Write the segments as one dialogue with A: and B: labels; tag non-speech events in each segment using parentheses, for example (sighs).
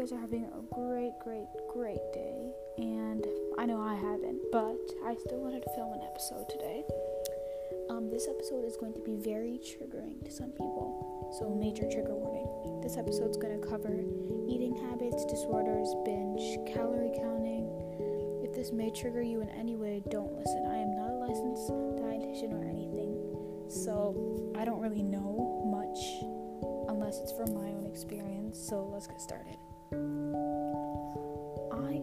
A: guys are having a great, great, great day. And I know I haven't, but I still wanted to film an episode today. Um, this episode is going to be very triggering to some people, so major trigger warning. This episode's going to cover eating habits, disorders, binge, calorie counting. If this may trigger you in any way, don't listen. I am not a licensed dietitian or anything, so I don't really know much unless it's from my own experience. So let's get started. I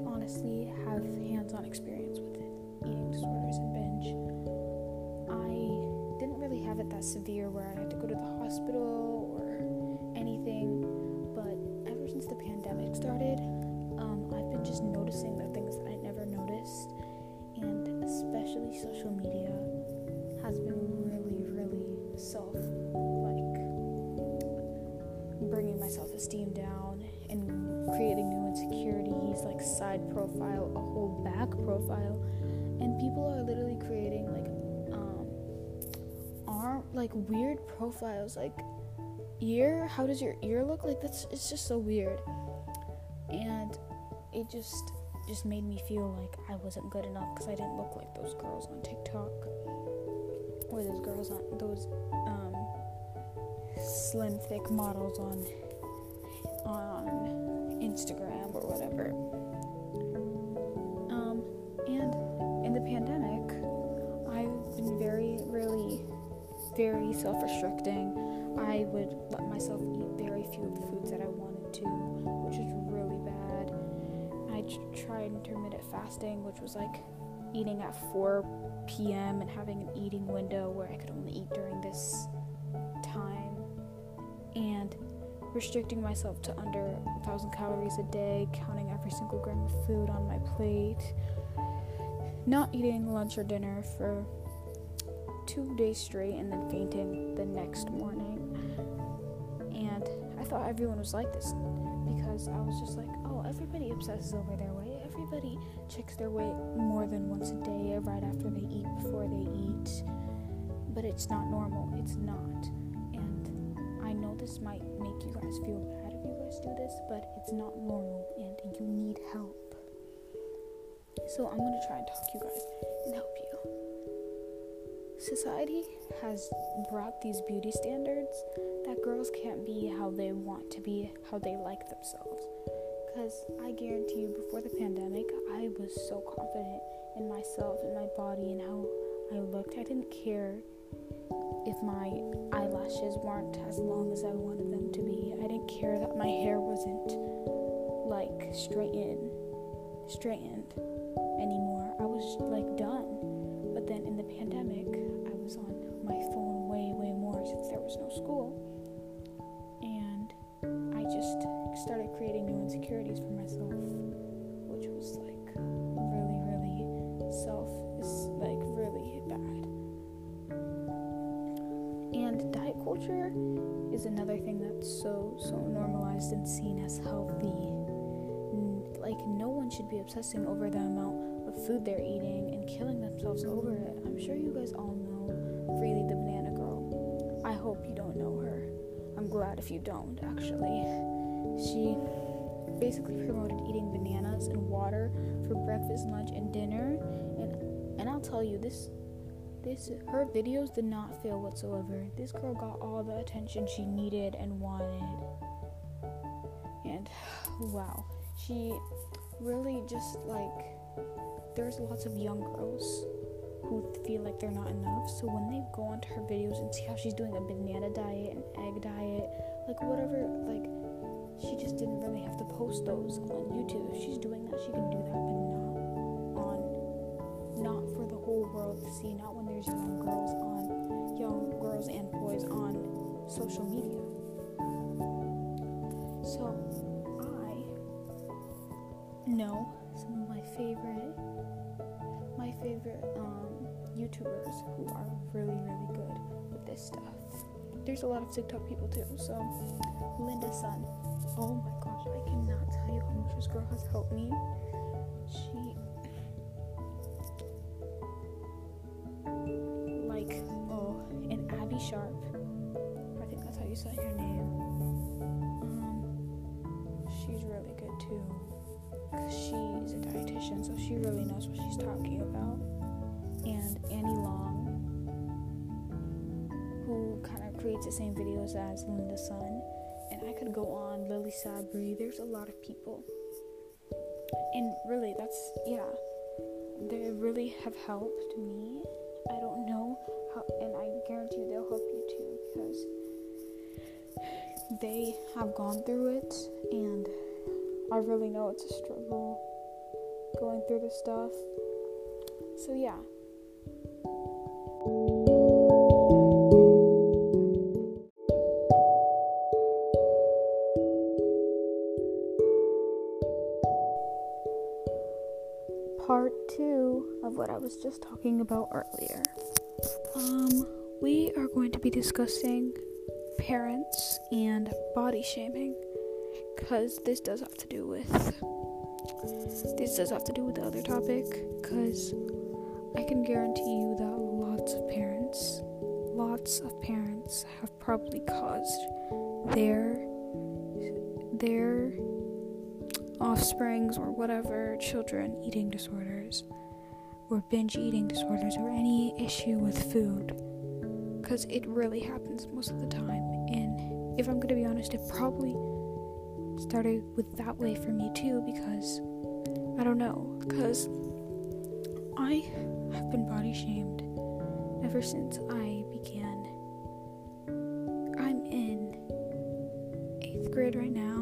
A: honestly have hands on experience with it eating disorders and binge. I didn't really have it that severe where I had to go to the hospital or anything, but ever since the pandemic started, um, I've been just noticing the things that I never noticed, and especially social media has been really, really self like bringing my self esteem down creating new insecurities like side profile, a whole back profile, and people are literally creating like um arm like weird profiles. Like ear how does your ear look? Like that's it's just so weird. And it just just made me feel like I wasn't good enough because I didn't look like those girls on TikTok. Or those girls on those um, slim thick models on on Instagram or whatever. Um, and in the pandemic, I've been very, really, very self-restricting. I would let myself eat very few of the foods that I wanted to, which is really bad. I tried intermittent fasting, which was like eating at 4 p.m. and having an eating window where I could only eat during this time, and restricting myself to under a 1,000 calories a day, counting every single gram of food on my plate, not eating lunch or dinner for two days straight, and then fainting the next morning. And I thought everyone was like this because I was just like, oh, everybody obsesses over their weight. Everybody checks their weight more than once a day, right after they eat, before they eat. But it's not normal. It's not. This might make you guys feel bad if you guys do this, but it's not normal and you need help. So I'm gonna try and talk to you guys and help you. Society has brought these beauty standards that girls can't be how they want to be, how they like themselves. Because I guarantee you, before the pandemic, I was so confident in myself and my body and how I looked. I didn't care if my eyelashes weren't as long as I wanted them to be. I didn't care that my hair wasn't like straightened, straightened anymore. I was like done. But then in the pandemic, I was on my phone way, way more since there was no school. And I just started creating new insecurities for myself, which was like culture is another thing that's so so normalized and seen as healthy. Like no one should be obsessing over the amount of food they're eating and killing themselves over it. I'm sure you guys all know Freelee the Banana Girl. I hope you don't know her. I'm glad if you don't actually. She basically promoted eating bananas and water for breakfast, lunch, and dinner. And and I'll tell you this this her videos did not fail whatsoever. This girl got all the attention she needed and wanted. And (sighs) wow, she really just like there's lots of young girls who feel like they're not enough. So when they go onto her videos and see how she's doing a banana diet, an egg diet, like whatever, like she just didn't really have to post those on YouTube. If she's doing that, she can do that, but not on not for the whole world to see, not there's young girls on young girls and boys on social media. So I know some of my favorite my favorite um, YouTubers who are really really good with this stuff. There's a lot of TikTok people too. So Linda Sun. Oh my gosh, I cannot tell you how much this girl has helped me. Sharp. I think that's how you say her name. Um, she's really good too. Because she's a dietitian, so she really knows what she's talking about. And Annie Long, who kind of creates the same videos as Linda Sun. And I could go on, Lily Sabri, there's a lot of people. And really, that's, yeah, they really have helped me. I don't know how, and they have gone through it, and I really know it's a struggle going through this stuff. So, yeah. Part two of what I was just talking about earlier. Um, we are going to be discussing parents and body shaming because this does have to do with this does have to do with the other topic because I can guarantee you that lots of parents lots of parents have probably caused their their offsprings or whatever children eating disorders or binge eating disorders or any issue with food because it really happens most of the time and if i'm to be honest it probably started with that way for me too because i don't know because i have been body shamed ever since i began. I'm in eighth grade right now